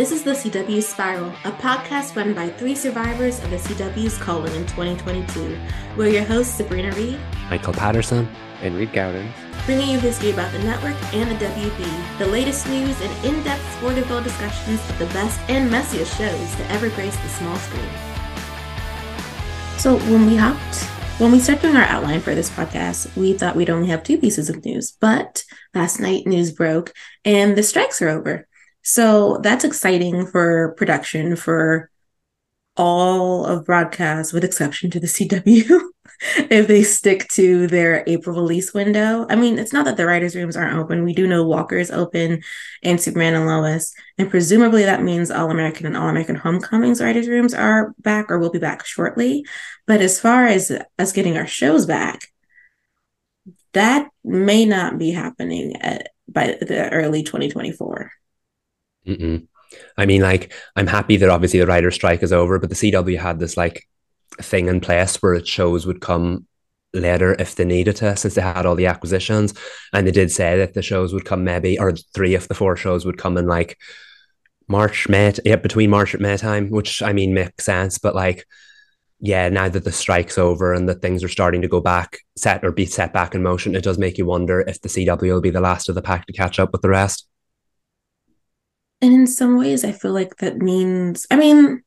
This is the CW Spiral, a podcast run by three survivors of the CW's colon in 2022. We're your hosts, Sabrina Reed, Michael Patterson, and Reed Gaudens, bringing you history about the network and the WB, the latest news and in-depth Sporterville discussions of the best and messiest shows to ever grace the small screen. So when we hopped, when we started doing our outline for this podcast, we thought we'd only have two pieces of news, but last night news broke and the strikes are over. So that's exciting for production for all of broadcast, with exception to the CW, if they stick to their April release window. I mean, it's not that the writers' rooms aren't open. We do know Walker is open and Superman and Lois. And presumably that means All American and All American Homecomings writers' rooms are back or will be back shortly. But as far as us getting our shows back, that may not be happening at, by the early 2024. Mm-mm. I mean, like, I'm happy that obviously the writer strike is over, but the CW had this like thing in place where its shows would come later if they needed to, since they had all the acquisitions. And they did say that the shows would come maybe, or three of the four shows would come in like March, May, yeah, between March and May time, which I mean makes sense. But like, yeah, now that the strike's over and that things are starting to go back, set or be set back in motion, it does make you wonder if the CW will be the last of the pack to catch up with the rest. And in some ways, I feel like that means, I mean,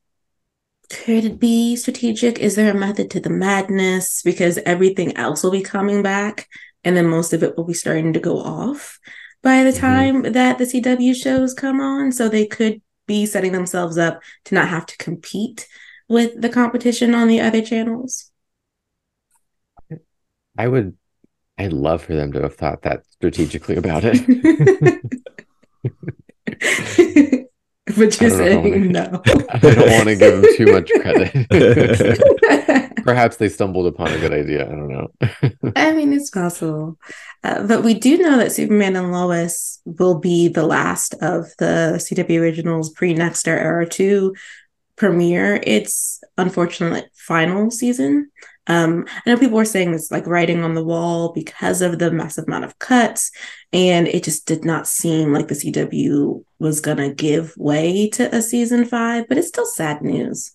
could it be strategic? Is there a method to the madness? Because everything else will be coming back, and then most of it will be starting to go off by the mm-hmm. time mm-hmm. that the CW shows come on. So they could be setting themselves up to not have to compete with the competition on the other channels. I would, I'd love for them to have thought that strategically about it. but you're saying no. I don't want to give them too much credit. Perhaps they stumbled upon a good idea. I don't know. I mean, it's possible. Uh, but we do know that Superman and Lois will be the last of the CW originals pre Nexstar Era to premiere its unfortunate final season. Um, I know people were saying it's like writing on the wall because of the massive amount of cuts, and it just did not seem like the CW was gonna give way to a season five, but it's still sad news.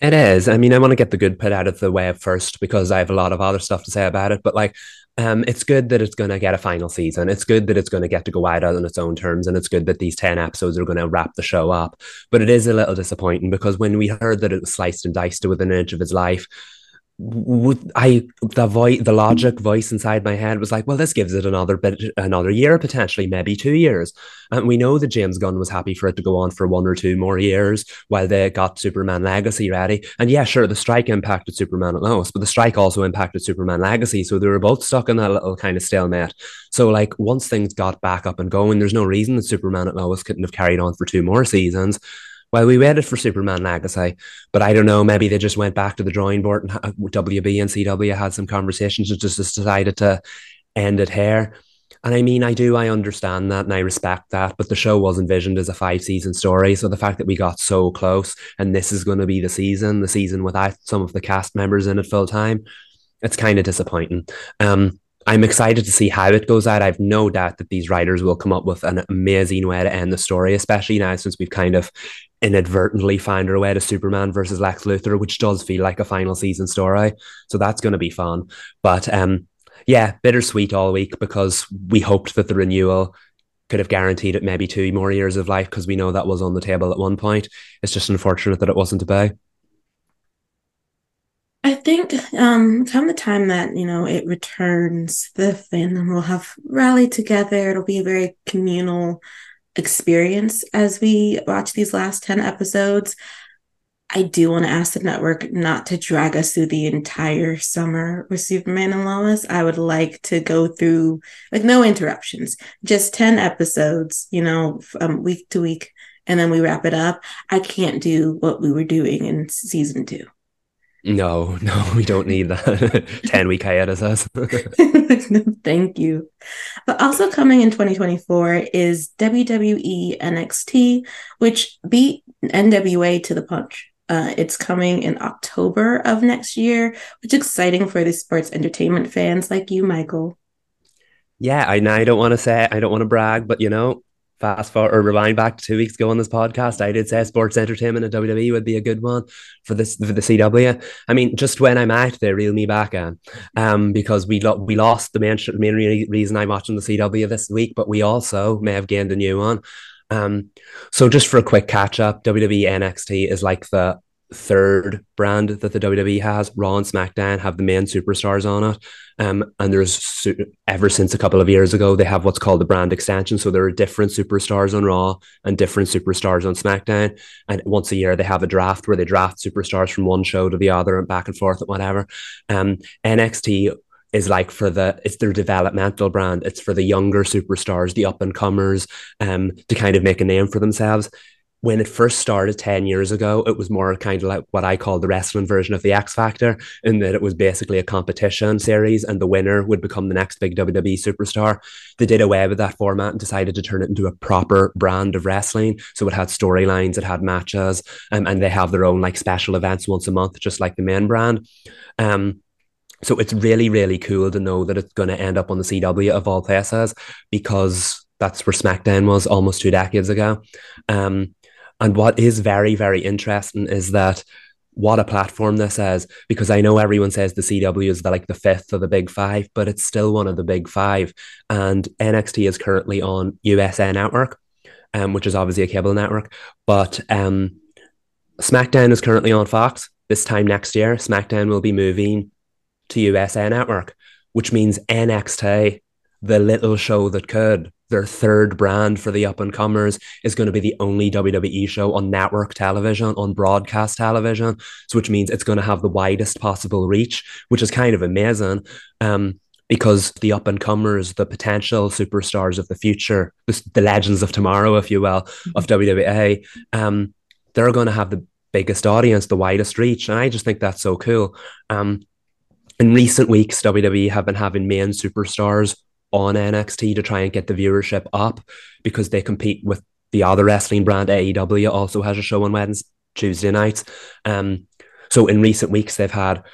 It is. I mean, I want to get the good put out of the way first because I have a lot of other stuff to say about it. But like, um, it's good that it's going to get a final season. It's good that it's going to get to go out on its own terms, and it's good that these ten episodes are going to wrap the show up. But it is a little disappointing because when we heard that it was sliced and diced within an inch of its life, would I the voice the logic voice inside my head was like, well, this gives it another bit another year, potentially, maybe two years. And we know that James Gunn was happy for it to go on for one or two more years while they got Superman Legacy ready. And yeah, sure, the strike impacted Superman and Lois, but the strike also impacted Superman Legacy. So they were both stuck in that little kind of stalemate. So like once things got back up and going, there's no reason that Superman and Lois couldn't have carried on for two more seasons. Well, we waited for Superman Legacy, but I don't know. Maybe they just went back to the drawing board and WB and CW had some conversations and just decided to end it here. And I mean, I do, I understand that and I respect that, but the show was envisioned as a five season story. So the fact that we got so close and this is going to be the season, the season without some of the cast members in it full time, it's kind of disappointing. Um, I'm excited to see how it goes out. I've no doubt that these writers will come up with an amazing way to end the story, especially now since we've kind of inadvertently found our way to Superman versus Lex Luthor, which does feel like a final season story. So that's going to be fun. But um, yeah, bittersweet all week because we hoped that the renewal could have guaranteed it maybe two more years of life because we know that was on the table at one point. It's just unfortunate that it wasn't be. I think um, come the time that you know it returns, the fandom will have rallied together. It'll be a very communal experience as we watch these last 10 episodes. I do want to ask the network not to drag us through the entire summer with Superman and Lois. I would like to go through like no interruptions, just 10 episodes, you know, week to week, and then we wrap it up. I can't do what we were doing in season two. No, no, we don't need that 10 week hiatus. Thank you. But also coming in 2024 is WWE NXT, which beat NWA to the punch. Uh, it's coming in October of next year, which is exciting for the sports entertainment fans like you, Michael. Yeah, I I don't want to say I don't want to brag, but you know, fast forward or rewind back two weeks ago on this podcast, I did say sports entertainment and WWE would be a good one for this for the CW. I mean, just when I'm out, they reel me back in, um, because we lo- we lost the main main re- reason I'm watching the CW this week, but we also may have gained a new one. Um, so just for a quick catch up, WWE NXT is like the third brand that the WWE has. Raw and SmackDown have the main superstars on it. Um, and there's ever since a couple of years ago, they have what's called the brand extension. So there are different superstars on Raw and different superstars on SmackDown. And once a year, they have a draft where they draft superstars from one show to the other and back and forth and whatever. Um, NXT is like for the it's their developmental brand. It's for the younger superstars, the up and comers, um, to kind of make a name for themselves. When it first started 10 years ago, it was more kind of like what I call the wrestling version of the X Factor, in that it was basically a competition series and the winner would become the next big WWE superstar. They did away with that format and decided to turn it into a proper brand of wrestling. So it had storylines, it had matches, um, and they have their own like special events once a month, just like the main brand. Um, so it's really, really cool to know that it's going to end up on the CW of all places because that's where SmackDown was almost two decades ago. Um, and what is very, very interesting is that what a platform this is because I know everyone says the CW is the, like the fifth of the big five, but it's still one of the big five. And NXT is currently on USA Network, um, which is obviously a cable network, but um, SmackDown is currently on Fox. This time next year, SmackDown will be moving to USA Network, which means NXT, the little show that could, their third brand for the up and comers, is going to be the only WWE show on network television, on broadcast television. So, which means it's going to have the widest possible reach, which is kind of amazing. Um, because the up and comers, the potential superstars of the future, the, the legends of tomorrow, if you will, of WWE, um, they're going to have the biggest audience, the widest reach. And I just think that's so cool. Um, in recent weeks, WWE have been having main superstars on NXT to try and get the viewership up because they compete with the other wrestling brand AEW also has a show on Wednesday, Tuesday nights. Um, so in recent weeks, they've had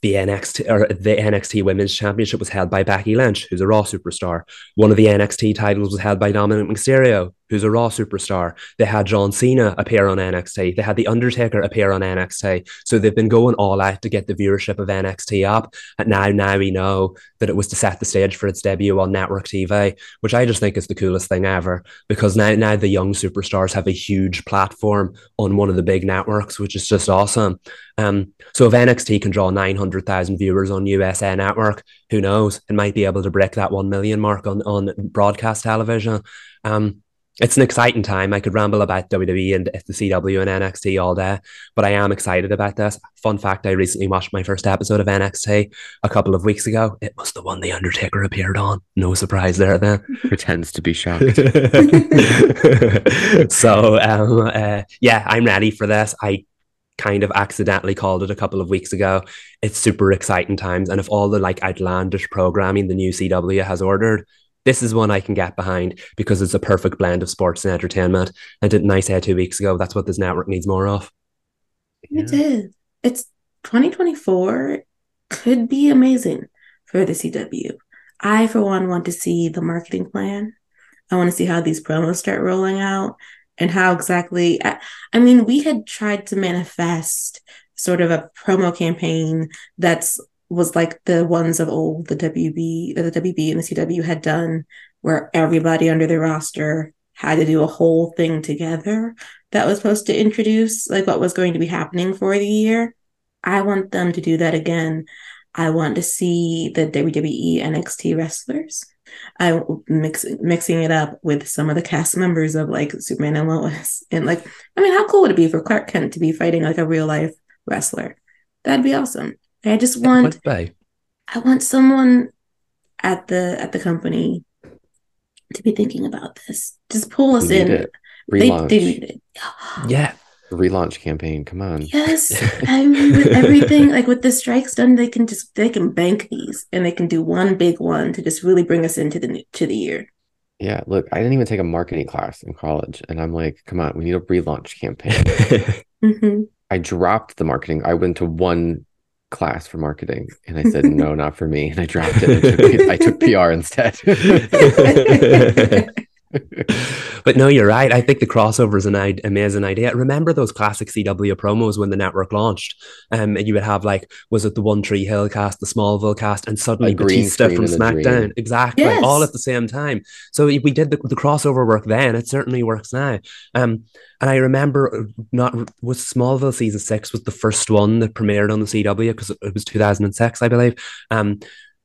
the NXT or the NXT Women's Championship was held by Becky Lynch, who's a Raw superstar. One of the NXT titles was held by Dominik Mysterio, who's a Raw superstar. They had John Cena appear on NXT. They had The Undertaker appear on NXT. So they've been going all out to get the viewership of NXT up. And now, now we know that it was to set the stage for its debut on network TV, which I just think is the coolest thing ever. Because now, now the young superstars have a huge platform on one of the big networks, which is just awesome. Um, so if NXT can draw 900,000 viewers on USA Network, who knows? It might be able to break that 1 million mark on, on broadcast television. Um, it's an exciting time. I could ramble about WWE and the CW and NXT all day, but I am excited about this. Fun fact I recently watched my first episode of NXT a couple of weeks ago. It was the one The Undertaker appeared on. No surprise there then. Pretends to be shocked. so, um, uh, yeah, I'm ready for this. I kind of accidentally called it a couple of weeks ago. It's super exciting times. And if all the like outlandish programming the new CW has ordered, this is one I can get behind because it's a perfect blend of sports and entertainment. And didn't I say two weeks ago that's what this network needs more of? It is. It's 2024 could be amazing for the CW. I, for one, want to see the marketing plan. I want to see how these promos start rolling out and how exactly. I, I mean, we had tried to manifest sort of a promo campaign that's was like the ones of old, the WB, the WB and the CW had done, where everybody under the roster had to do a whole thing together that was supposed to introduce like what was going to be happening for the year. I want them to do that again. I want to see the WWE NXT wrestlers I mix mixing it up with some of the cast members of like Superman and Lois, and like, I mean, how cool would it be for Clark Kent to be fighting like a real life wrestler? That'd be awesome. I just want, I want someone at the at the company to be thinking about this. Just pull us in. It. Relaunch. They, they it. Yeah relaunch campaign. Come on. Yes. I mean, with everything, like with the strikes done, they can just they can bank these and they can do one big one to just really bring us into the to the year. Yeah, look, I didn't even take a marketing class in college, and I'm like, come on, we need a relaunch campaign. mm-hmm. I dropped the marketing. I went to one class for marketing, and I said, no, not for me, and I dropped it. I took, I took PR instead. but no, you're right. I think the crossover is an amazing idea. Remember those classic CW promos when the network launched? Um, and you would have like, was it the One Tree Hill cast, the Smallville cast, and suddenly Batista from SmackDown? Exactly, yes. all at the same time. So we did the, the crossover work then. It certainly works now. Um, and I remember uh, not was Smallville season six was the first one that premiered on the CW because it was 2006, I believe. Um,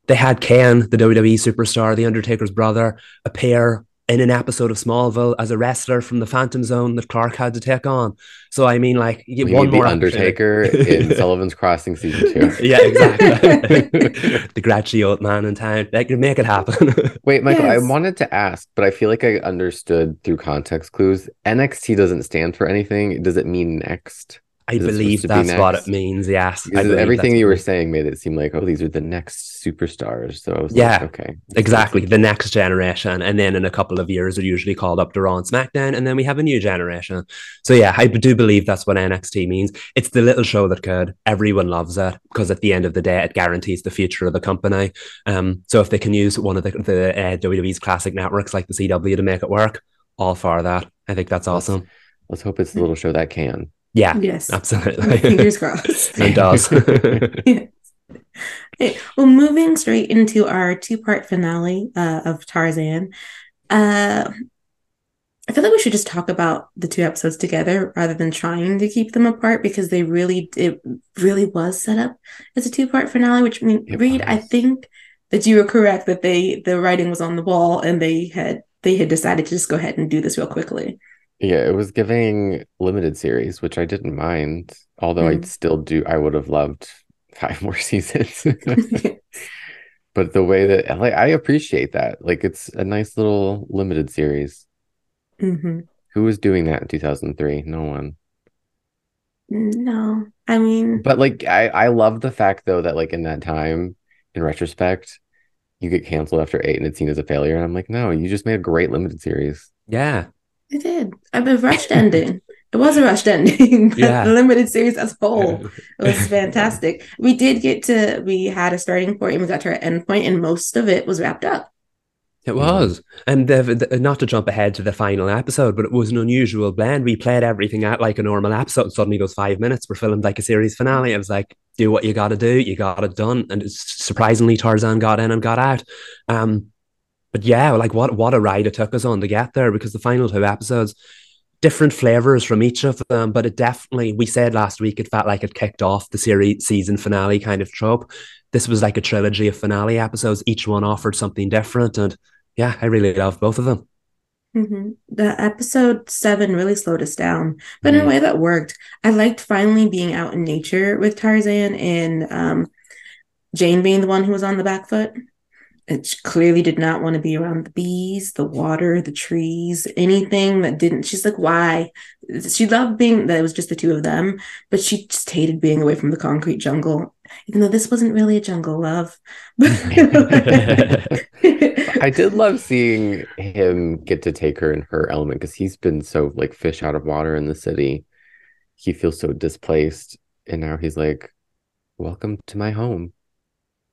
they had Kane, the WWE superstar, the Undertaker's brother, appear in an episode of Smallville as a wrestler from the Phantom Zone that Clark had to take on. So I mean, like you one more Undertaker in Sullivan's Crossing season two. yeah, exactly. the grouchy old man in town. Like, make it happen. Wait, Michael, yes. I wanted to ask, but I feel like I understood through context clues. NXT doesn't stand for anything. Does it mean next? I believe that's what it means. Yes, everything you were saying made it seem like oh, these are the next superstars. So I was yeah, like, okay, exactly, the next generation, and then in a couple of years, they're usually called up to Raw and SmackDown, and then we have a new generation. So yeah, I do believe that's what NXT means. It's the little show that could. Everyone loves it because at the end of the day, it guarantees the future of the company. Um, so if they can use one of the, the uh, WWE's classic networks like the CW to make it work, all for that. I think that's awesome. Let's, let's hope it's the little show that can. Yeah. Yes. Absolutely. Fingers crossed. it does. yes. Okay. Well, moving straight into our two-part finale uh, of Tarzan. Uh, I feel like we should just talk about the two episodes together rather than trying to keep them apart because they really it really was set up as a two-part finale. Which I mean, it Reed, was. I think that you were correct that they the writing was on the wall and they had they had decided to just go ahead and do this real quickly. Yeah, it was giving limited series, which I didn't mind. Although mm. I'd still do, I would have loved five more seasons. but the way that, like, I appreciate that. Like, it's a nice little limited series. Mm-hmm. Who was doing that in 2003? No one. No, I mean, but like, I I love the fact though that like in that time, in retrospect, you get canceled after eight and it's seen as a failure. And I'm like, no, you just made a great limited series. Yeah, it did. I mean, rushed ending. It was a rushed ending. yeah. The limited series as a whole. It was fantastic. We did get to, we had a starting point and we got to our end point, and most of it was wrapped up. It was. And the, the, not to jump ahead to the final episode, but it was an unusual blend. We played everything out like a normal episode. And suddenly, those five minutes were filmed like a series finale. It was like, do what you got to do. You got it done. And surprisingly, Tarzan got in and got out. Um, but yeah, like what what a ride it took us on to get there because the final two episodes, different flavors from each of them, but it definitely we said last week it felt like it kicked off the series season finale kind of trope. This was like a trilogy of finale episodes. Each one offered something different, and yeah, I really loved both of them. Mm-hmm. The episode seven really slowed us down, but mm. in a mm-hmm. way that worked. I liked finally being out in nature with Tarzan and um, Jane being the one who was on the back foot it clearly did not want to be around the bees, the water, the trees, anything that didn't. She's like, why? She loved being that it was just the two of them, but she just hated being away from the concrete jungle, even though this wasn't really a jungle, love. I did love seeing him get to take her in her element because he's been so like fish out of water in the city. He feels so displaced. And now he's like, welcome to my home.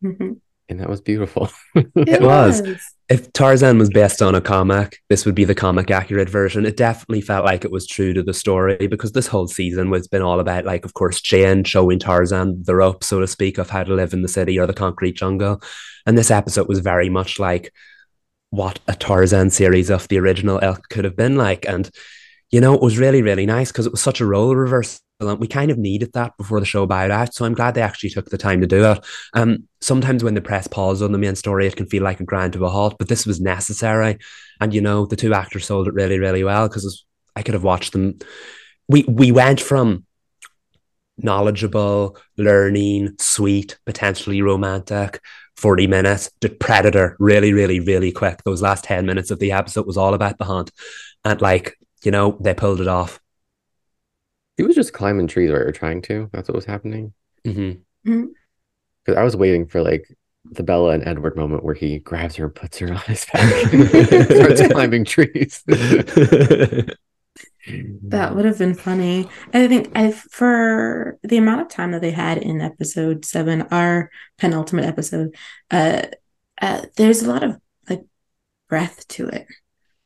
Mm-hmm and that was beautiful. it, it was. was. If Tarzan was based on a comic, this would be the comic accurate version. It definitely felt like it was true to the story because this whole season was been all about, like, of course, Jane showing Tarzan the rope, so to speak, of how to live in the city or the concrete jungle. And this episode was very much like what a Tarzan series of the original Elk could have been like. And, you know, it was really, really nice because it was such a role reversal excellent. We kind of needed that before the show bowed out, so I'm glad they actually took the time to do it. Um, sometimes when the press pause on the main story, it can feel like a grind to a halt, but this was necessary. And you know, the two actors sold it really, really well because I could have watched them. We we went from knowledgeable, learning, sweet, potentially romantic, 40 minutes to Predator really, really, really quick. Those last 10 minutes of the episode was all about the hunt. And like, you know, they pulled it off. He was just climbing trees right? or trying to. That's what was happening. Mm-hmm. Mhm. Because I was waiting for like the Bella and Edward moment where he grabs her and puts her on his back and starts climbing trees. That would have been funny. I think I for the amount of time that they had in episode seven, our penultimate episode, uh, uh there's a lot of like breath to it.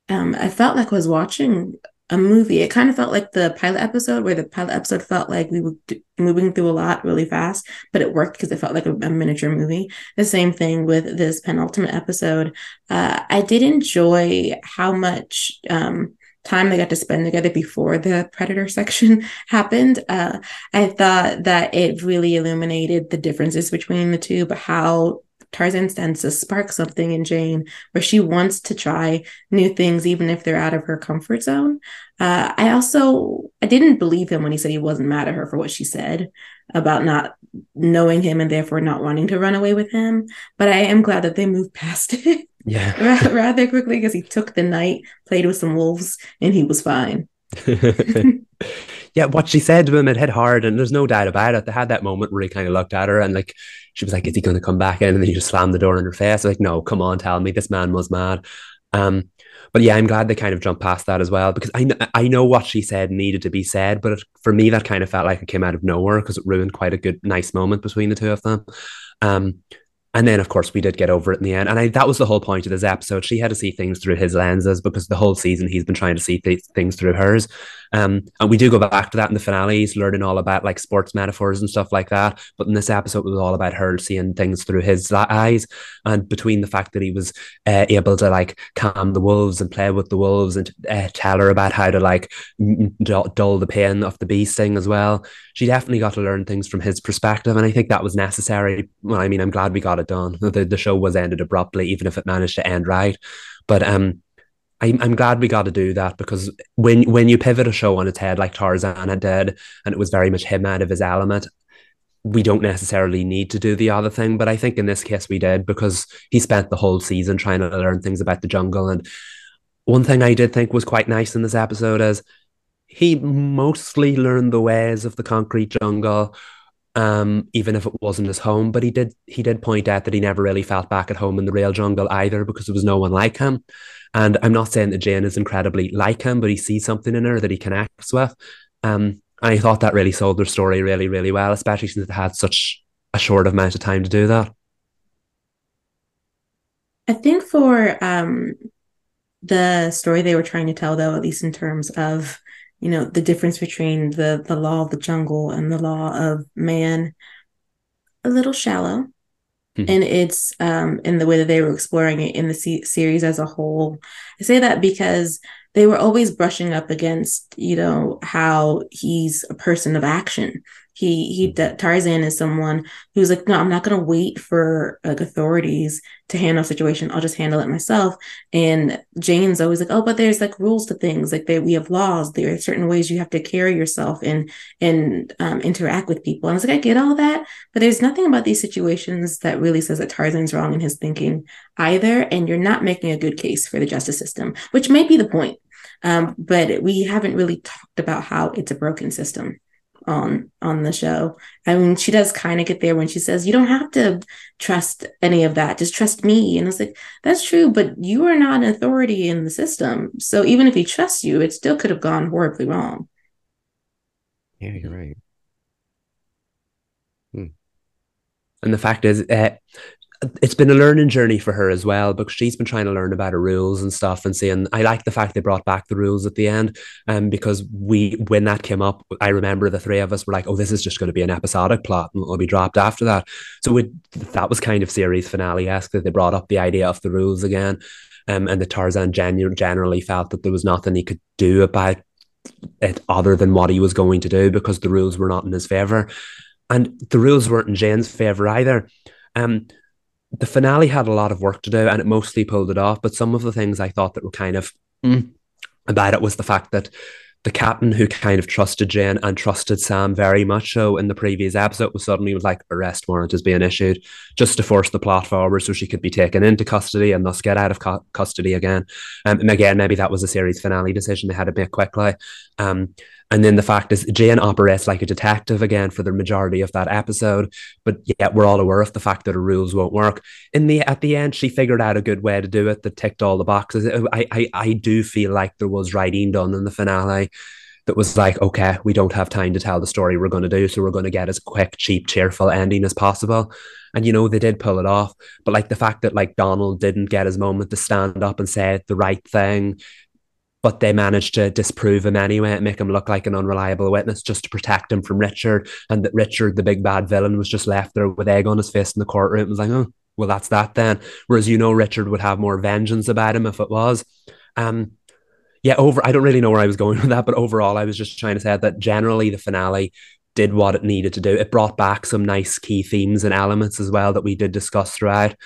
Um, I felt like I was watching a movie. It kind of felt like the pilot episode, where the pilot episode felt like we were d- moving through a lot really fast, but it worked because it felt like a, a miniature movie. The same thing with this penultimate episode. Uh, I did enjoy how much um, time they got to spend together before the predator section happened. Uh, I thought that it really illuminated the differences between the two, but how Tarzan stands to spark something in Jane where she wants to try new things, even if they're out of her comfort zone. Uh, I also I didn't believe him when he said he wasn't mad at her for what she said about not knowing him and therefore not wanting to run away with him. But I am glad that they moved past it yeah. rather quickly because he took the night, played with some wolves, and he was fine. yeah, what she said to him, it hit hard, and there's no doubt about it. They had that moment where he kind of looked at her and like she was like, "Is he going to come back in?" And then he just slammed the door in her face. Like, no, come on, tell me this man was mad. Um, but yeah, I'm glad they kind of jumped past that as well because I kn- I know what she said needed to be said, but it, for me that kind of felt like it came out of nowhere because it ruined quite a good, nice moment between the two of them. Um, and then, of course, we did get over it in the end. And I, that was the whole point of this episode. She had to see things through his lenses because the whole season he's been trying to see th- things through hers. Um, and we do go back to that in the finales, learning all about like sports metaphors and stuff like that. But in this episode, it was all about her seeing things through his eyes. And between the fact that he was uh, able to like calm the wolves and play with the wolves and uh, tell her about how to like dull the pain of the bee sting as well, she definitely got to learn things from his perspective. And I think that was necessary. Well, I mean, I'm glad we got it done. The, the show was ended abruptly, even if it managed to end right. But um, I'm, I'm glad we got to do that because when when you pivot a show on its head like Tarzan had did, and it was very much him out of his element, we don't necessarily need to do the other thing. But I think in this case we did because he spent the whole season trying to learn things about the jungle. And one thing I did think was quite nice in this episode is he mostly learned the ways of the concrete jungle um, even if it wasn't his home. But he did he did point out that he never really felt back at home in the real jungle either because there was no one like him. And I'm not saying that Jane is incredibly like him, but he sees something in her that he connects with. Um, and I thought that really sold their story really, really well, especially since it had such a short amount of time to do that. I think for um, the story they were trying to tell, though, at least in terms of you know the difference between the the law of the jungle and the law of man, a little shallow. Mhm. And it's um, in the way that they were exploring it in the se- series as a whole. I say that because they were always brushing up against, you know, how he's a person of action. He he Tarzan is someone who's like, no, I'm not gonna wait for like authorities to handle a situation. I'll just handle it myself. And Jane's always like, oh, but there's like rules to things. Like they, we have laws. There are certain ways you have to carry yourself and and um, interact with people. And I was like, I get all that, but there's nothing about these situations that really says that Tarzan's wrong in his thinking either. And you're not making a good case for the justice system, which may be the point. Um, but we haven't really talked about how it's a broken system on on the show. I mean, she does kind of get there when she says, "You don't have to trust any of that. Just trust me." And it's like, "That's true, but you are not an authority in the system. So even if he trusts you, it still could have gone horribly wrong." Yeah, you're right. And the fact is, uh, it's been a learning journey for her as well because she's been trying to learn about her rules and stuff and seeing I like the fact they brought back the rules at the end um because we when that came up I remember the three of us were like oh this is just going to be an episodic plot and it'll be dropped after that so that was kind of series finale-esque that they brought up the idea of the rules again um, and the Tarzan genu- generally felt that there was nothing he could do about it other than what he was going to do because the rules were not in his favor. And the rules weren't in Jane's favor either. Um, the finale had a lot of work to do and it mostly pulled it off. But some of the things I thought that were kind of mm, about it was the fact that the captain who kind of trusted Jane and trusted Sam very much so in the previous episode was suddenly was like arrest warrant is being issued just to force the plot forward so she could be taken into custody and thus get out of cu- custody again. Um, and again, maybe that was a series finale decision they had to make quickly. Um, and then the fact is, Jane operates like a detective again for the majority of that episode, but yet we're all aware of the fact that her rules won't work. In the at the end, she figured out a good way to do it that ticked all the boxes. I I, I do feel like there was writing done in the finale that was like, okay, we don't have time to tell the story we're going to do, so we're going to get as quick, cheap, cheerful ending as possible. And you know, they did pull it off. But like the fact that like Donald didn't get his moment to stand up and say the right thing, but they managed to disprove him anyway and make him look like an unreliable witness just to protect him from Richard. And that Richard, the big bad villain, was just left there with egg on his face in the courtroom. It was like, oh, well, that's that then. Whereas you know, Richard would have more vengeance about him if it was. Um, yeah, over. I don't really know where I was going with that, but overall, I was just trying to say that generally the finale did what it needed to do. It brought back some nice key themes and elements as well that we did discuss throughout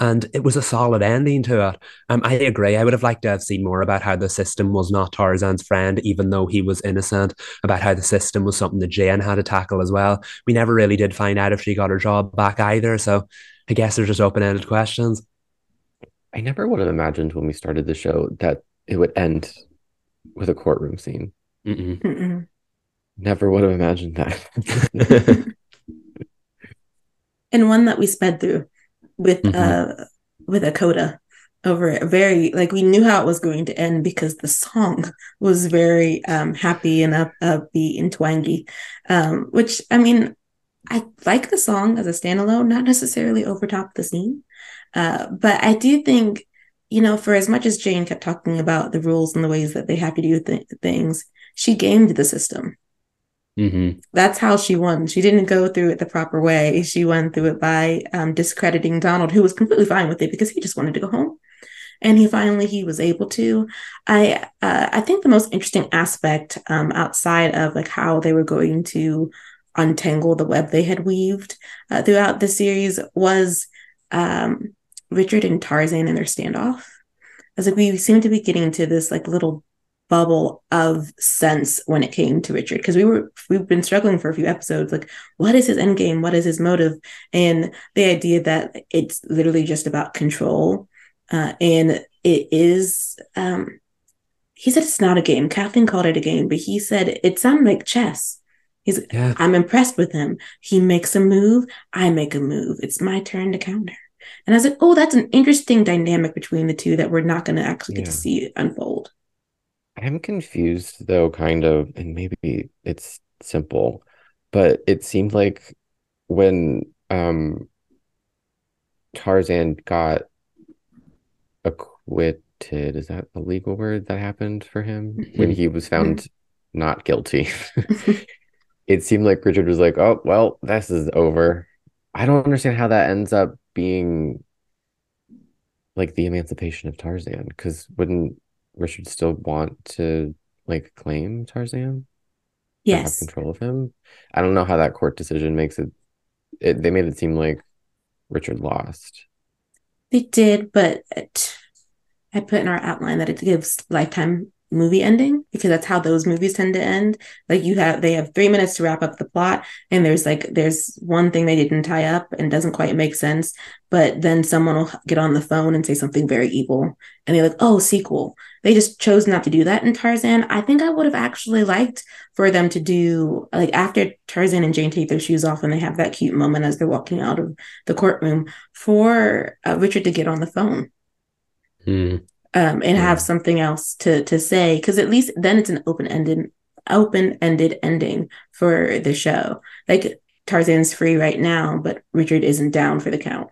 and it was a solid ending to it. Um, I agree. I would have liked to have seen more about how the system was not Tarzan's friend, even though he was innocent. About how the system was something that Jane had to tackle as well. We never really did find out if she got her job back either. So I guess they're just open ended questions. I never would have imagined when we started the show that it would end with a courtroom scene. Mm-mm. Mm-mm. Never would have imagined that. and one that we sped through with mm-hmm. uh with a coda over it. Very like we knew how it was going to end because the song was very um happy and up upbeat and twangy. Um which i mean i like the song as a standalone not necessarily over top the scene. Uh but i do think you know for as much as jane kept talking about the rules and the ways that they have to do th- things she gamed the system Mm-hmm. That's how she won. She didn't go through it the proper way. She went through it by um, discrediting Donald, who was completely fine with it because he just wanted to go home. And he finally he was able to. I uh, I think the most interesting aspect um, outside of like how they were going to untangle the web they had weaved uh, throughout the series was um, Richard and Tarzan and their standoff. As like we seem to be getting to this like little bubble of sense when it came to Richard because we were we've been struggling for a few episodes like what is his end game what is his motive? And the idea that it's literally just about control uh, and it is um he said it's not a game. Kathleen called it a game but he said it sounded like chess. He's yeah. I'm impressed with him. He makes a move I make a move. It's my turn to counter. And I was like oh that's an interesting dynamic between the two that we're not going to actually get yeah. to see unfold I'm confused though, kind of, and maybe it's simple, but it seemed like when um Tarzan got acquitted, is that a legal word that happened for him when he was found not guilty? it seemed like Richard was like, "Oh, well, this is over." I don't understand how that ends up being like the emancipation of Tarzan because wouldn't Richard still want to like claim Tarzan? Yes. Have control of him. I don't know how that court decision makes it, it. They made it seem like Richard lost. They did, but it, I put in our outline that it gives lifetime movie ending because that's how those movies tend to end. Like you have they have three minutes to wrap up the plot and there's like there's one thing they didn't tie up and doesn't quite make sense but then someone will get on the phone and say something very evil and they're like oh sequel. They just chose not to do that in tarzan. I think i would have actually liked for them to do like after tarzan and jane take their shoes off and they have that cute moment as they're walking out of the courtroom for uh, richard to get on the phone. Mm um, and yeah. have something else to to say because at least then it's an open ended open ended ending for the show. Like Tarzan's free right now, but Richard isn't down for the count.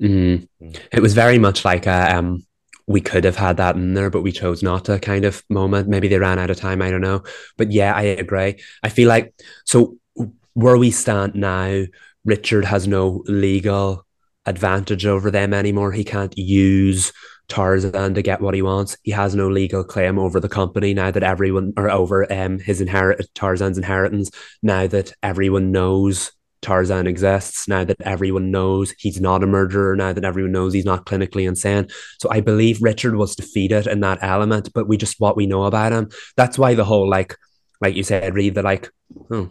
Mm-hmm. It was very much like a, um, we could have had that in there, but we chose not to kind of moment. Maybe they ran out of time. I don't know. But yeah, I agree. I feel like so where we stand now, Richard has no legal advantage over them anymore. He can't use Tarzan to get what he wants. He has no legal claim over the company now that everyone or over um his inherit Tarzan's inheritance. Now that everyone knows Tarzan exists, now that everyone knows he's not a murderer, now that everyone knows he's not clinically insane. So I believe Richard was defeated in that element, but we just what we know about him. That's why the whole like, like you said, Reed the like, oh,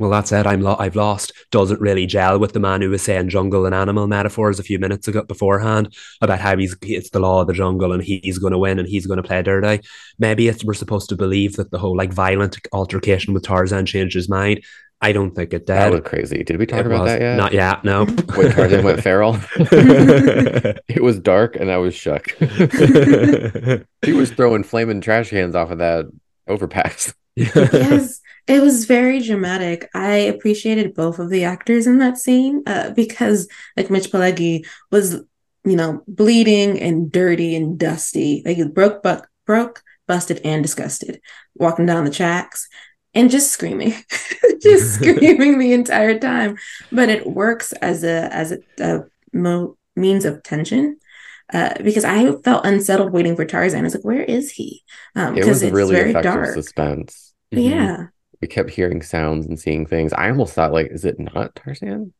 well, that's it. I'm lo- I've lost. Doesn't really gel with the man who was saying jungle and animal metaphors a few minutes ago beforehand about how he's it's the law of the jungle and he's going to win and he's going to play dirty. Maybe it's, we're supposed to believe that the whole like violent altercation with Tarzan changed his mind. I don't think it did. That was crazy. Did we talk It about was. that yet? Not yet. No. When Tarzan went feral. it was dark and I was shook. he was throwing flaming trash cans off of that overpass. yes, it was very dramatic. I appreciated both of the actors in that scene uh, because, like Mitch Pileggi was, you know, bleeding and dirty and dusty. Like he broke, buck, broke, busted, and disgusted, walking down the tracks and just screaming, just screaming the entire time. But it works as a as a, a mo- means of tension. Uh, because I felt unsettled waiting for Tarzan. I was like, where is he? Um, It because was it's really very dark. suspense. Yeah. We kept hearing sounds and seeing things. I almost thought, like, is it not Tarzan?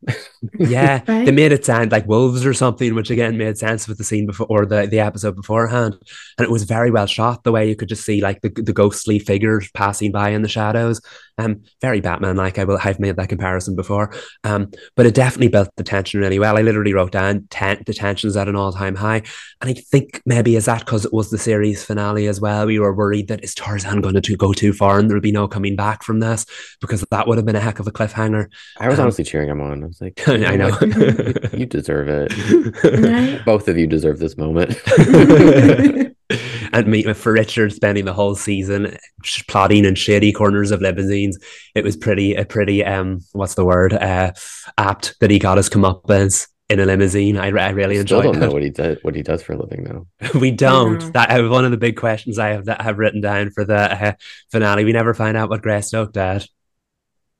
Yeah, Right? they made it sound like wolves or something, which again made sense with the scene before or the, the episode beforehand. And it was very well shot the way you could just see like the, the ghostly figures passing by in the shadows. Um, very Batman like. I will I've made that comparison before. Um, but it definitely built the tension really well. I literally wrote down ten, the tension's at an all time high, and I think maybe is that because it was the series finale as well. We were worried that is Tarzan going to go too far and there'll be no coming back from this because that would have been a heck of a cliffhanger. I was Um, honestly cheering him on. I was like, I know. what? you deserve it. Both of you deserve this moment. and me for Richard spending the whole season plotting in shady corners of limousines, it was pretty a pretty um what's the word uh apt that he got his comeuppance in a limousine. I, re- I really Still enjoyed don't know what he did, what he does for a living though. we don't. Mhm. That uh, one of the big questions I have that I have written down for the uh, finale. We never find out what Greystoke did.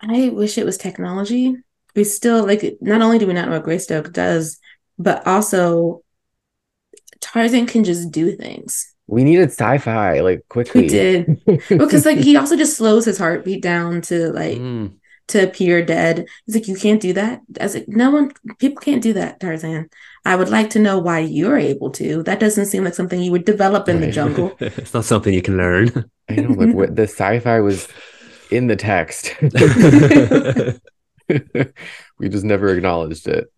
I wish it was technology. We still like not only do we not know what Greystoke does, but also Tarzan can just do things. We needed sci-fi like quickly. He did. Because like he also just slows his heartbeat down to like Mm. to appear dead. He's like, you can't do that. I was like, no one people can't do that, Tarzan. I would like to know why you're able to. That doesn't seem like something you would develop in the jungle. it's not something you can learn. I know, like what the sci-fi was in the text. we just never acknowledged it.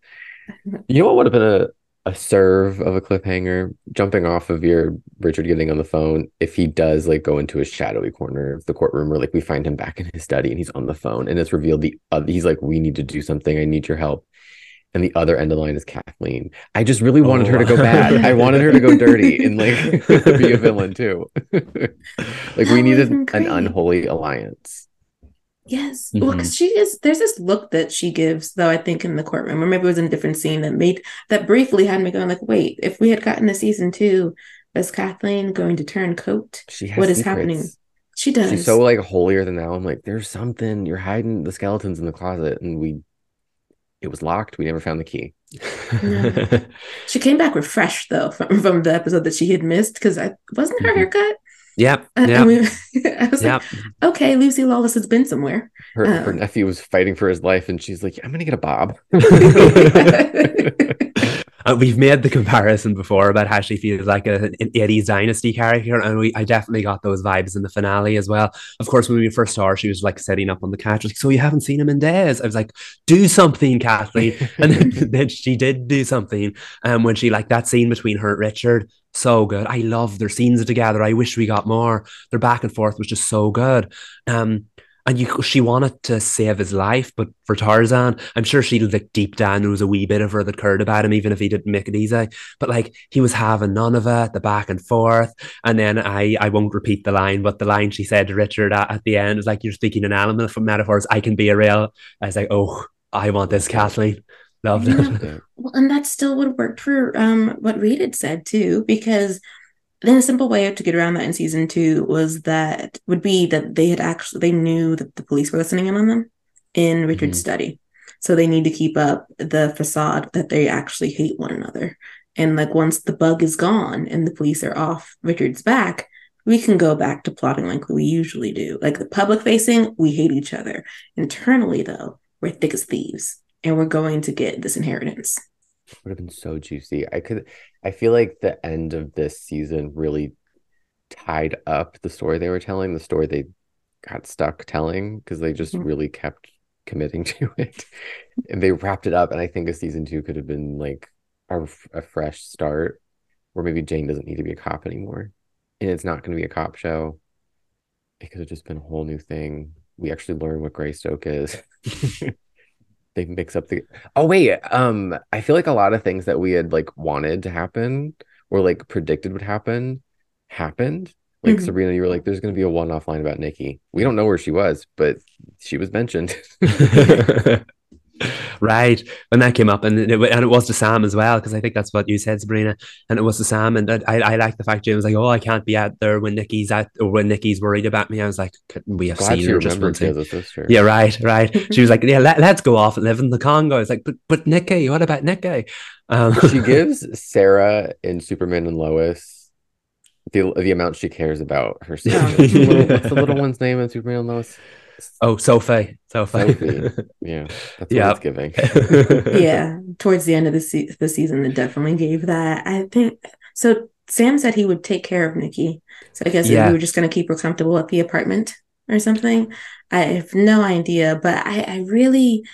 You know what would have been a, a serve of a cliffhanger? Jumping off of your Richard getting on the phone, if he does like go into a shadowy corner of the courtroom, or like we find him back in his study and he's on the phone, and it's revealed the uh, he's like, "We need to do something. I need your help." And the other end of the line is Kathleen. I just really wanted her to go Oh. bad. I wanted her to go dirty and like be a villain too. like we That needed an unholy alliance. Yes. Well, Mhm. because she is, there's this look that she gives, though, I think, in the courtroom, or maybe it was in a different scene that made that briefly had me going, like, wait, if we had gotten a season two, is Kathleen going to turn coat? She has What is secrets. happening? She does. She's so like holier than thou. I'm like, there's something you're hiding the skeletons in the closet, and we it was locked. We never found the key. She came back refreshed, though, from, from the episode that she had missed, because I wasn't her Mhm. haircut. yep. Uh, Yep. I, mean, I was like, okay, Lucy Lawless has been somewhere. Her her Um. nephew was fighting for his life, and she's like, I'm gonna get a bob. Uh, we've made the comparison before about how she feels like a, an 80s dynasty character, and we I definitely got those vibes in the finale as well. Of course, when we first saw her, she was like sitting up on the couch, like, "So you haven't seen him in days?" I was like, "Do something, Kathleen," and then, then she did do something. Um, when she like that scene between her and Richard, so good. I love their scenes together. I wish we got more. Their back and forth was just so good. Um, and you she wanted to save his life, but for Tarzan, I'm sure she like deep down there was a wee bit of her that cared about him, even if he didn't make it easy. But like he was having none of it, the back and forth. And then I I won't repeat the line, but the line she said to Richard at, at the end is like, You're speaking an element from metaphors, I can be a real. I was like, Oh, I want this, Kathleen. Loved it. Well, and that still would have worked for um what Reed had said too, because then a simple way to get around that in season two was that would be that they had actually they knew that the police were listening in on them in Richard's mm-hmm. study. So they need to keep up the facade that they actually hate one another. And like once the bug is gone and the police are off Richard's back, we can go back to plotting like we usually do. Like the public facing, we hate each other. Internally though, we're thick as thieves and we're going to get this inheritance would have been so juicy. I could I feel like the end of this season really tied up the story they were telling, the story they got stuck telling because they just mm-hmm. really kept committing to it. and they wrapped it up and I think a season 2 could have been like a, a fresh start where maybe Jane doesn't need to be a cop anymore. And it's not going to be a cop show. It could have just been a whole new thing. We actually learn what Greystoke is. they mix up the oh wait um i feel like a lot of things that we had like wanted to happen or like predicted would happen happened. Like mm-hmm. sabrina you were like there's going to be a one-off line about nikki. We don't know where she was but she was mentioned right. When that came up and it, and it was to Sam as well because I think that's what you said Sabrina and it was to Sam and I, I like the fact Jim was like oh I can't be out there when Nikki's at or when Nikki's worried about me. I was like we have Glad seen her just once yeah right right. She was like yeah let, let's go off and live in the Congo. I was like but but Nikki what about Nikki um, she gives Sarah in Superman and Lois the the amount she cares about her son. what's the little one's name in Superman and Lois Oh, Sophie. Sophie. Sophie. Yeah. That's yeah. it's giving. yeah. Towards the end of the, se- the season, it definitely gave that. I think so. Sam said he would take care of Nikki. So I guess yeah. we were just going to keep her comfortable at the apartment or something. I have no idea, but I, I really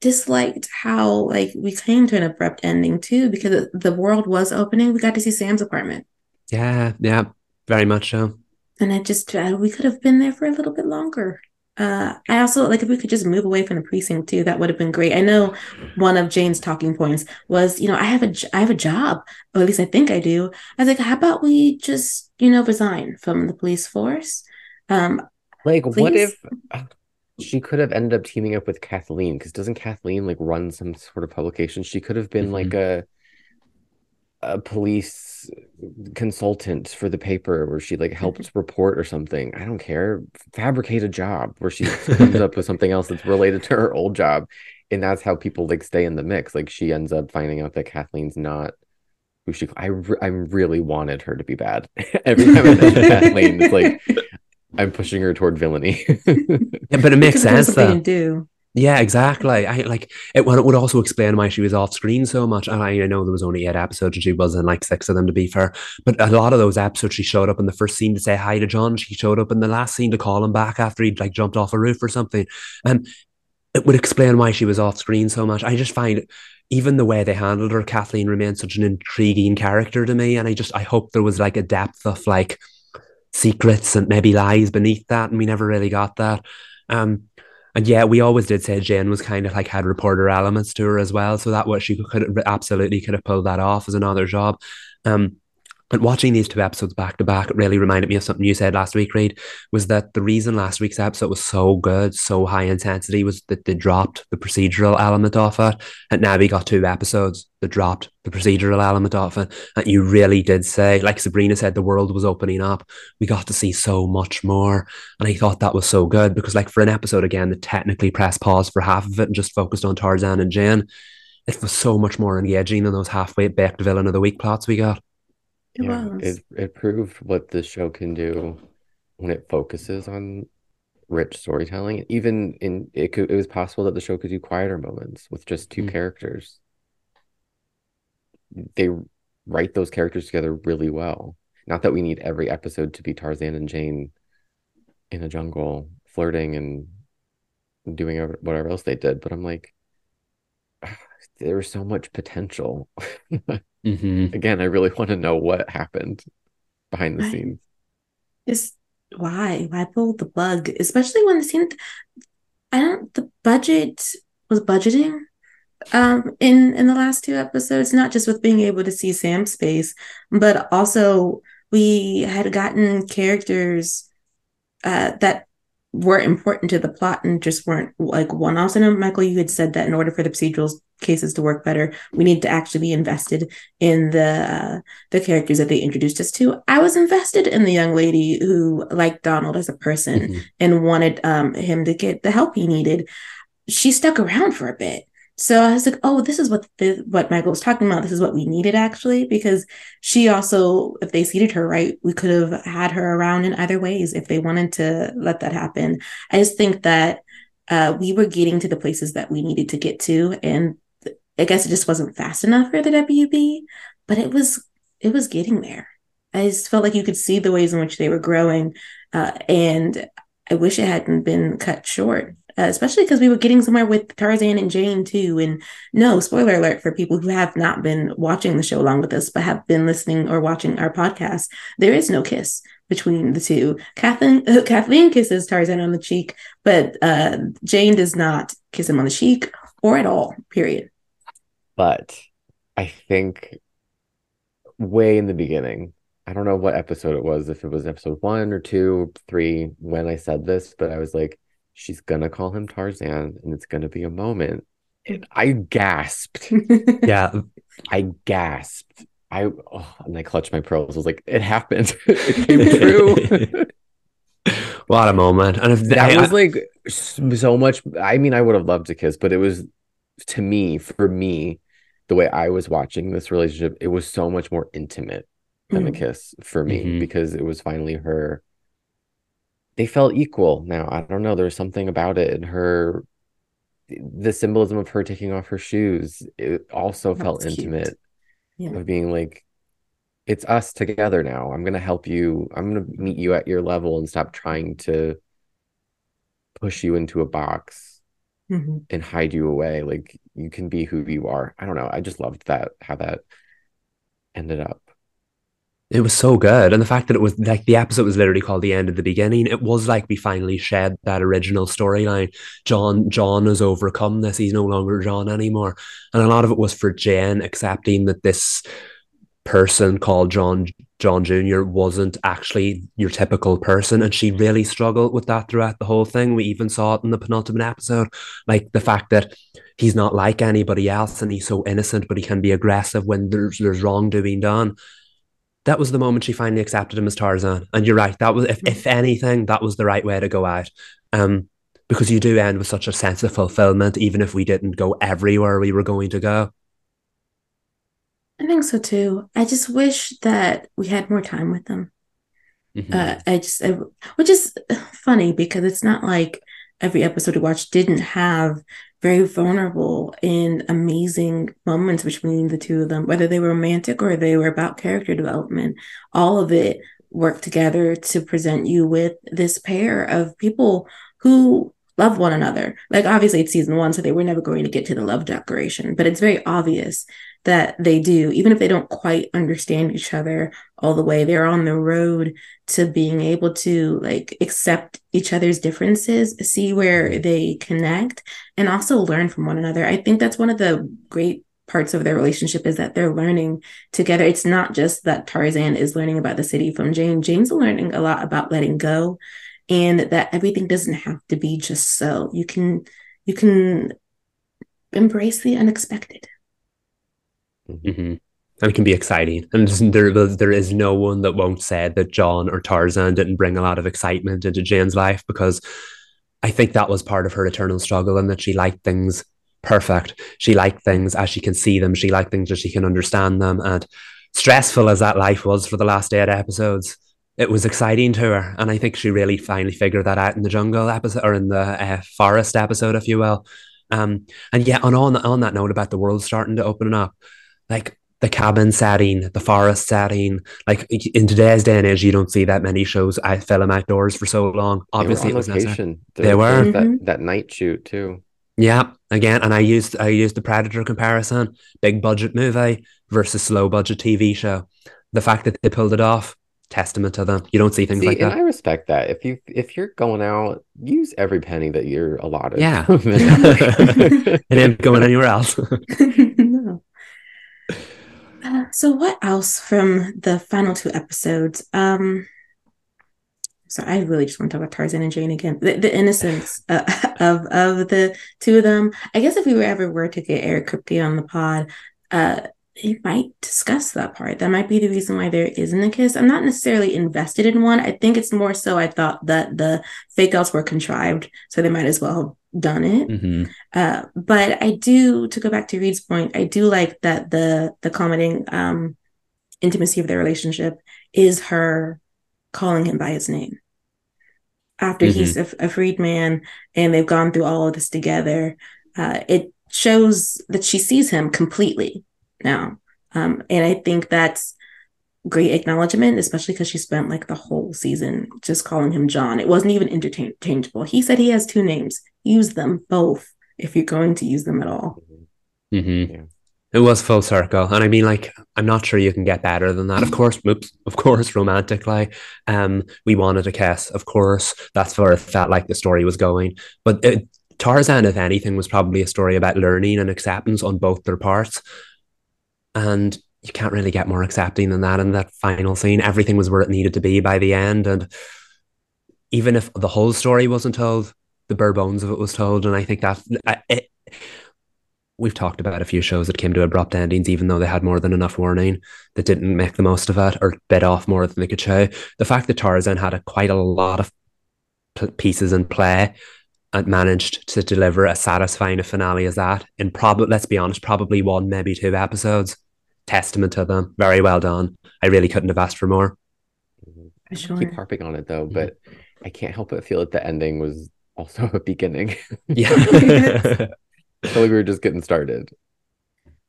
disliked how like we came to an abrupt ending too because the world was opening. We got to see Sam's apartment. Yeah, yeah, very much so. And I just uh, we could have been there for a little bit longer. Uh, I also like if we could just move away from the precinct too. That would have been great. I know one of Jane's talking points was, you know, I have a I have a job, or at least I think I do. I was like, how about we just, you know, resign from the police force? Um, like, please? what if uh, she could have ended up teaming up with Kathleen? Because doesn't Kathleen like run some sort of publication? She could have been mm-hmm. like a a police consultant for the paper where she like helps report or something. I don't care. Fabricate a job where she comes up with something else that's related to her old job. And that's how people like stay in the mix. Like she ends up finding out that Kathleen's not who she I re- I really wanted her to be bad. Every time I think Kathleen, it's like I'm pushing her toward villainy. yeah, but it makes sense though. Do. Yeah, exactly. I like it. Well, it would also explain why she was off screen so much. And I, I know there was only eight episodes, and she was in like six of them, to be fair. But a lot of those episodes, she showed up in the first scene to say hi to John. She showed up in the last scene to call him back after he'd like jumped off a roof or something. And it would explain why she was off screen so much. I just find even the way they handled her, Kathleen remains such an intriguing character to me. And I just I hope there was like a depth of like secrets and maybe lies beneath that, and we never really got that. Um, and yeah, we always did say Jane was kind of like had reporter elements to her as well. So that what she could absolutely could have pulled that off as another job. Um, but watching these two episodes back to back really reminded me of something you said last week, Reed, was that the reason last week's episode was so good, so high intensity, was that they dropped the procedural element of it. And now we got two episodes that dropped the procedural element of it. And you really did say, like Sabrina said, the world was opening up. We got to see so much more. And I thought that was so good because, like, for an episode again that technically pressed pause for half of it and just focused on Tarzan and Jane, it was so much more engaging than those halfway baked villain of the week plots we got. It yeah, was. It it proved what the show can do when it focuses on rich storytelling. Even in it could it was possible that the show could do quieter moments with just 2 mm characters. They write those characters together really well. Not that we need every episode to be Tarzan and Jane in a jungle flirting and doing whatever else they did, but I'm like, there was so much potential. mm-hmm. Again, I really want to know what happened behind the I, scenes. Just why? Why pull the plug? Especially when the scene, I don't the budget was budgeting um in in the last two episodes, not just with being able to see Sam's face, but also we had gotten characters uh that were important to the plot and just weren't like one offs. I know, Michael, you had said that in order for the procedural cases to work better, we need to actually be invested in the uh, the characters that they introduced us to. I was invested in the young lady who liked Donald as a person mm-hmm. and wanted um, him to get the help he needed. She stuck around for a bit. So I was like, oh, this is what the, what Michael was talking about. This is what we needed actually, because she also, if they seated her right, we could have had her around in other ways if they wanted to let that happen. I just think that uh, we were getting to the places that we needed to get to, and I guess it just wasn't fast enough for the WB, but it was it was getting there. I just felt like you could see the ways in which they were growing, uh, and I wish it hadn't been cut short uh, especially because we were getting somewhere with Tarzan and Jane too. And no spoiler alert for people who have not been watching the show along with us, but have been listening or watching our podcast. There is no kiss between the two. Kathleen uh, Kathleen kisses Tarzan on the cheek, but uh, Jane does not kiss him on the cheek or at all. Period. But I think way in the beginning. I don't know what episode it was, if it was episode one or two, three, when I said this, but I was like, she's gonna call him Tarzan and it's gonna be a moment. And I gasped. yeah. I gasped. I oh, and I clutched my pearls. I was like, it happened. it came true. what a moment. And if that I, was like so much I mean, I would have loved to kiss, but it was to me, for me, the way I was watching this relationship, it was so much more intimate than mm. the kiss for me mm-hmm. because it was finally her they felt equal now. I don't know. There's something about it and her the symbolism of her taking off her shoes. It also That's felt intimate. Yeah. Of being like, it's us together now. I'm gonna help you. I'm gonna meet you at your level and stop trying to push you into a box mm-hmm. and hide you away. Like you can be who you are. I don't know. I just loved that how that ended up. It was so good. And the fact that it was like the episode was literally called The End of the Beginning. It was like we finally shed that original storyline. John John has overcome this. He's no longer John anymore. And a lot of it was for Jen accepting that this person called John John Jr. wasn't actually your typical person. And she really struggled with that throughout the whole thing. We even saw it in the penultimate episode. Like the fact that he's not like anybody else and he's so innocent, but he can be aggressive when there's there's wrongdoing done that was the moment she finally accepted him as Tarzan. And you're right, that was if, if anything, that was the right way to go out. Um, because you do end with such a sense of fulfillment, even if we didn't go everywhere we were going to go. I think so too. I just wish that we had more time with them. Mm-hmm. Uh, I just, I, which is funny because it's not like every episode we watched didn't have very vulnerable and amazing moments between the two of them, whether they were romantic or they were about character development. All of it worked together to present you with this pair of people who love one another. Like obviously it's season one, so they were never going to get to the love declaration, but it's very obvious that they do, even if they don't quite understand each other all the way, they're on the road to being able to like accept each other's differences, see where they connect, and also learn from one another. I think that's one of the great parts of their relationship is that they're learning together. It's not just that Tarzan is learning about the city from Jane. Jane's learning a lot about letting go and that everything doesn't have to be just so. You can you can embrace the unexpected. Mm-hmm. And it can be exciting. And there, there is no one that won't say that John or Tarzan didn't bring a lot of excitement into Jane's life because I think that was part of her eternal struggle and that she liked things perfect. She liked things as she can see them. She liked things as she can understand them. And stressful as that life was for the last eight episodes, it was exciting to her. And I think she really finally figured that out in the jungle episode or in the uh, forest episode, if you will. Um, and yeah, and on, on that note about the world starting to open up, like the cabin setting, the forest setting. Like in today's day and age, you don't see that many shows I fell film outdoors for so long. Obviously, it was location. There, they were that, mm-hmm. that night shoot too. Yeah, again, and I used I used the Predator comparison, big budget movie versus slow budget TV show. The fact that they pulled it off, testament to them. You don't see things See, like and that. I respect that. If you if you're going out, use every penny that you're allotted. Yeah. from the it ain't going anywhere else. so what else from the final two episodes? Um, so I really just want to talk about Tarzan and Jane again. The, the innocence uh, of of the two of them. I guess if we were ever were to get Eric Kripke on the pod, uh, he might discuss that part. That might be the reason why there isn't a kiss. I'm not necessarily invested in one. I think it's more so I thought that the fake outs were contrived, so they might as well done it. hmm Uh, but I do, to go back to Reed's point, I do like that the the commenting um, intimacy of their relationship is her calling him by his name. After he's a, a freed man and they've gone through all of this together, uh, it shows that she sees him completely now. Um, and I think that's great acknowledgement, especially because she spent like the whole season just calling him John. It wasn't even interchangeable. He said he has two names. Use them both if you're going to use them at all. hmm Yeah. It was full circle, and I mean, like, I'm not sure you can get better than that. Of course, oops, of course, romantic. Like, um, we wanted a kiss. Of course, that's where it felt like the story was going. But it, Tarzan, if anything, was probably a story about learning and acceptance on both their parts, and you can't really get more accepting than that in that final scene. Everything was where it needed to be by the end, and even if the whole story wasn't told, the bare bones of it was told, and I think that it, we've talked about a few shows that came to abrupt endings, even though they had more than enough warning, that didn't make the most of it or bit off more than they could show. The fact that Tarzan had a, quite a lot of pieces in play and managed to deliver as satisfying a finale as that in probably, let's be honest, probably one, maybe two episodes. Testament to them. Very well done. I really couldn't have asked for more. For I sure. keep harping on it though, but I can't help but feel that the ending was also a beginning. Yeah. I feel like we were just getting started.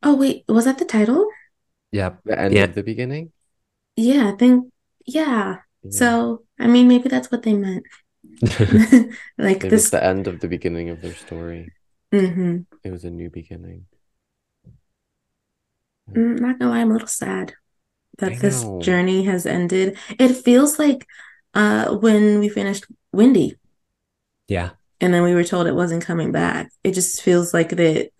Oh wait, was that the title? Yeah. The end Yeah. of the beginning. Yeah, I think yeah. Yeah. So I mean maybe that's what they meant. like Maybe this it's the end of the beginning of their story. Mhm. It was a new beginning. Mm, not gonna lie, I'm a little sad that this journey has ended. It feels like uh when we finished Windy yeah. and then we were told it wasn't coming back. It just feels like that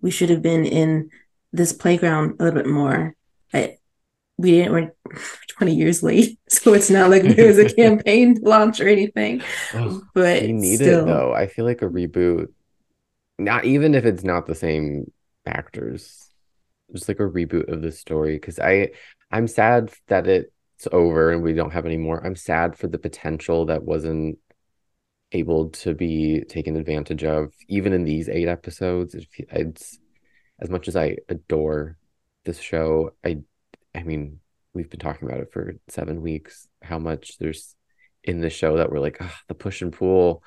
we should have been in this playground a little bit more. I, we didn't we're 20 years late, so it's not like there was a campaign launch or anything. But we need still, it though. I feel like a reboot, not even if it's not the same actors, just like a reboot of the story. Because I, I'm sad that it's over and we don't have any more. I'm sad for the potential that wasn't able to be taken advantage of, even in these eight episodes. It, it's as much as I adore this show. I, I mean, we've been talking about it for seven weeks. How much there's in the show that we're like, ah, the push and pull.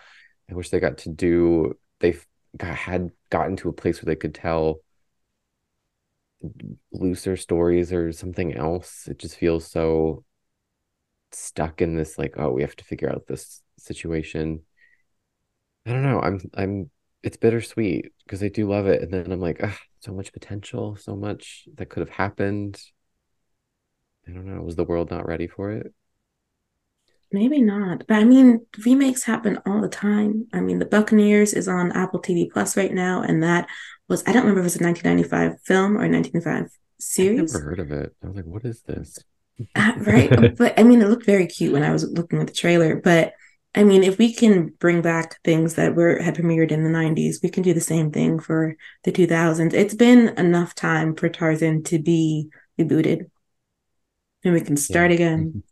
I wish they got to do. They got had gotten to a place where they could tell looser stories or something else. It just feels so stuck in this like, oh, we have to figure out this situation. I don't know. I'm I'm it's bittersweet because I do love it. And then I'm like, ah, so much potential, so much that could have happened. I don't know. Was the world not ready for it? Maybe not. But I mean, remakes happen all the time. I mean, The Buccaneers is on Apple TV Plus right now, and that was I don't remember if it was a 1995 film or a 1995 I've series. never heard of it. I was like, what is this? Uh, right. But I mean, it looked very cute when I was looking at the trailer. But I mean, if we can bring back things that were had premiered in the 90s, we can do the same thing for the 2000s. It's been enough time for Tarzan to be rebooted. And we can start again.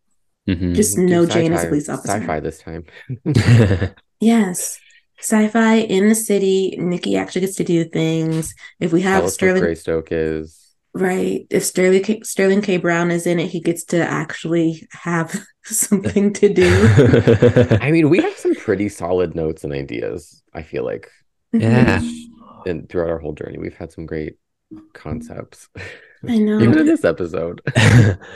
Mhm. Just Do no Jane is a sci-fi- police officer. Sci-fi this time. Yes. Sci-fi in the city. Nikki actually gets to do things. If we have us what Sterling Greystoke is. Right. If Sterling K, Sterling K. Brown is in it, he gets to actually have something to do. I mean, we have some pretty solid notes and ideas. I feel like, Yeah. and throughout our whole journey, we've had some great concepts. I know. Even in this episode.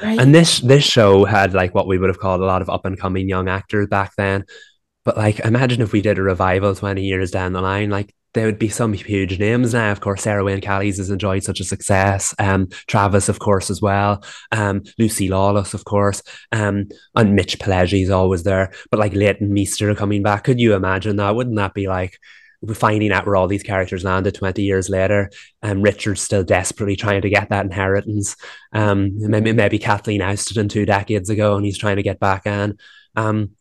Right. and this this show had like what we would have called a lot of up and coming young actors back then. But like imagine if we did a revival 20 years down the line, like there would be some huge names now. Of course, Sarah Wayne Callies has enjoyed such a success. Um, Travis, of course, as well. Um, Lucy Lawless, of course. Um, and Mitch Pileggi is always there. But like Leighton Meester coming back, could you imagine that? Wouldn't that be like finding out where all these characters landed 20 years later? And um, Richard's still desperately trying to get that inheritance. Um, maybe, maybe Kathleen ousted him two decades ago and he's trying to get back in. Um,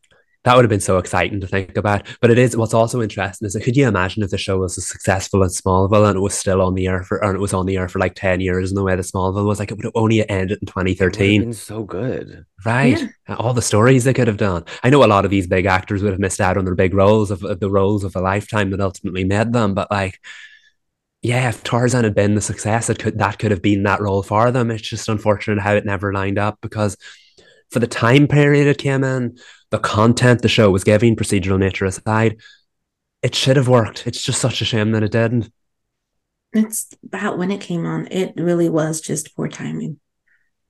that would have been so exciting to think about. But it is what's also interesting is that could you imagine if the show was as successful as Smallville and it was still on the air for and it was on the air for like 10 years in the way that Smallville was like it would have only ended in 2013. so good. Right. Yeah. All the stories they could have done. I know a lot of these big actors would have missed out on their big roles of, of the roles of a lifetime that ultimately made them. But like yeah, if Tarzan had been the success, it could that could have been that role for them. It's just unfortunate how it never lined up because for the time period it came in, the content the show was giving, procedural nature aside, it should have worked. It's just such a shame that it didn't. It's about when it came on. It really was just poor timing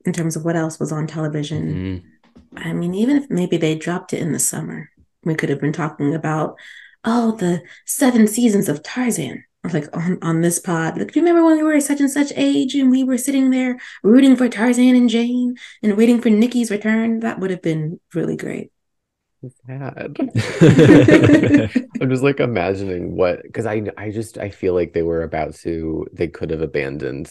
in terms of what else was on television. Mm-hmm. I mean, even if maybe they dropped it in the summer, we could have been talking about, oh, the seven seasons of Tarzan like on, on this pod. Like, do you remember when we were such and such age and we were sitting there rooting for Tarzan and Jane and waiting for Nikki's return? That would have been really great. Sad. I'm just like imagining what because I I just I feel like they were about to they could have abandoned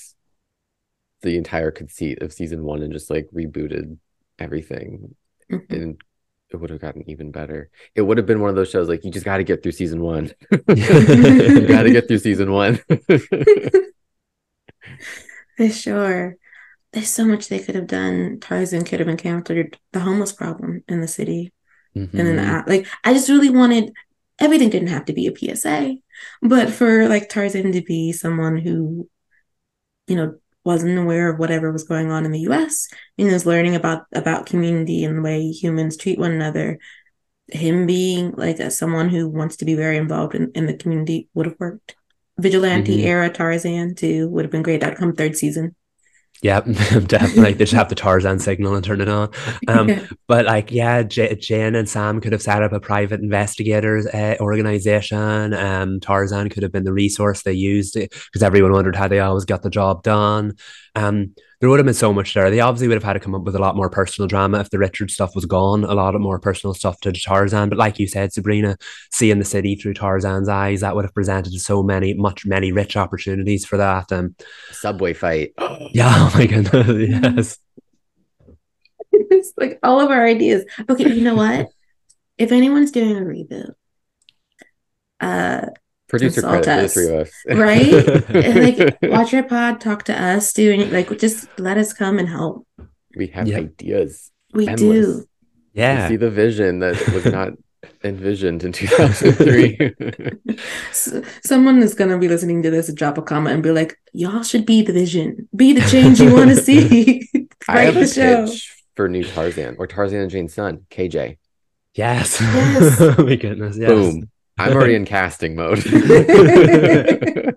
the entire conceit of season one and just like rebooted everything mm-hmm. and it would have gotten even better. It would have been one of those shows like you just got to get through season one. you got to get through season one. For sure. There's so much they could have done. Tarzan could have encountered the homeless problem in the city. Mm-hmm. And then, mm-hmm. like, I just really wanted everything didn't have to be a PSA, but for like Tarzan to be someone who, you know, wasn't aware of whatever was going on in the US and was learning about about community and the way humans treat one another. Him being like a, someone who wants to be very involved in, in the community would have worked. Vigilante mm-hmm. era Tarzan too would have been great. That'd come third season. Yeah, definitely. they just have the Tarzan signal and turn it on. Um, yeah. But like, yeah, J- Jane and Sam could have set up a private investigators uh, organization. Um, Tarzan could have been the resource they used because everyone wondered how they always got the job done. Um, there would have been so much there. They obviously would have had to come up with a lot more personal drama if the Richard stuff was gone, a lot of more personal stuff to Tarzan. But like you said, Sabrina, seeing the city through Tarzan's eyes, that would have presented so many, much, many rich opportunities for that. Um, Subway fight. yeah, oh my goodness, yes. it's like all of our ideas. Okay, you know what? If anyone's doing a reboot, uh, producer credit for the three of us, right? and like, watch our pod, talk to us, do any, like just let us come and help. We have yep. ideas. We endless. do. Yeah, we see the vision that was not envisioned in 2003. so, someone is going to be listening to this and drop a comment and be like, y'all should be the vision, be the change you want to see. I have a show. pitch for new Tarzan or Tarzan and Jane's son, KJ. Yes. yes. oh my goodness. Yes. Boom. I'm already in casting mode.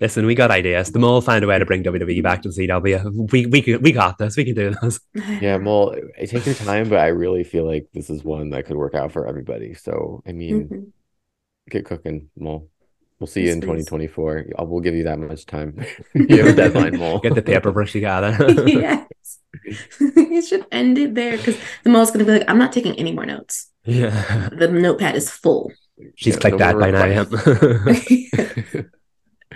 Listen, we got ideas. The mole found a way to bring WWE back to the CW. We we we got this. We can do this. Yeah, mole. Take your time, but I really feel like this is one that could work out for everybody. So I mean, mm-hmm. get cooking, mole. We'll see you in 2024. We'll give you that much time. you have a deadline, mole. Get the paperwork together. yes. you should end it there because the mole's going to be like, I'm not taking any more notes. Yeah. The notepad is full. She's yeah, clicked that by now.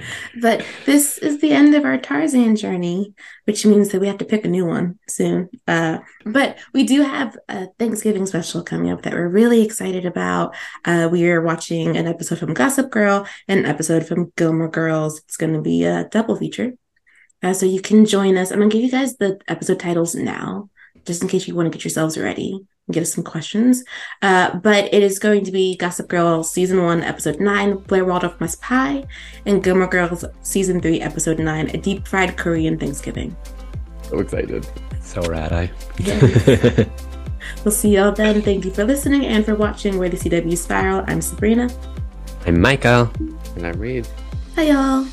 but this is the end of our Tarzan journey, which means that we have to pick a new one soon. Uh, but we do have a Thanksgiving special coming up that we're really excited about. Uh, we are watching an episode from Gossip Girl and an episode from Gilmore Girls. It's going to be a double feature. Uh, so you can join us. I'm going to give you guys the episode titles now, just in case you want to get yourselves ready get us some questions. Uh, but it is going to be Gossip Girl season one, episode nine, Blair Waldorf Must Pie, and Gilmore Girls season three, episode nine, A Deep Fried Korean Thanksgiving. So excited. So rad, I. Yeah. we'll see y'all then. Thank you for listening and for watching Where the CW Spiral. I'm Sabrina. I'm Michael. And I'm Reed. Hi, y'all.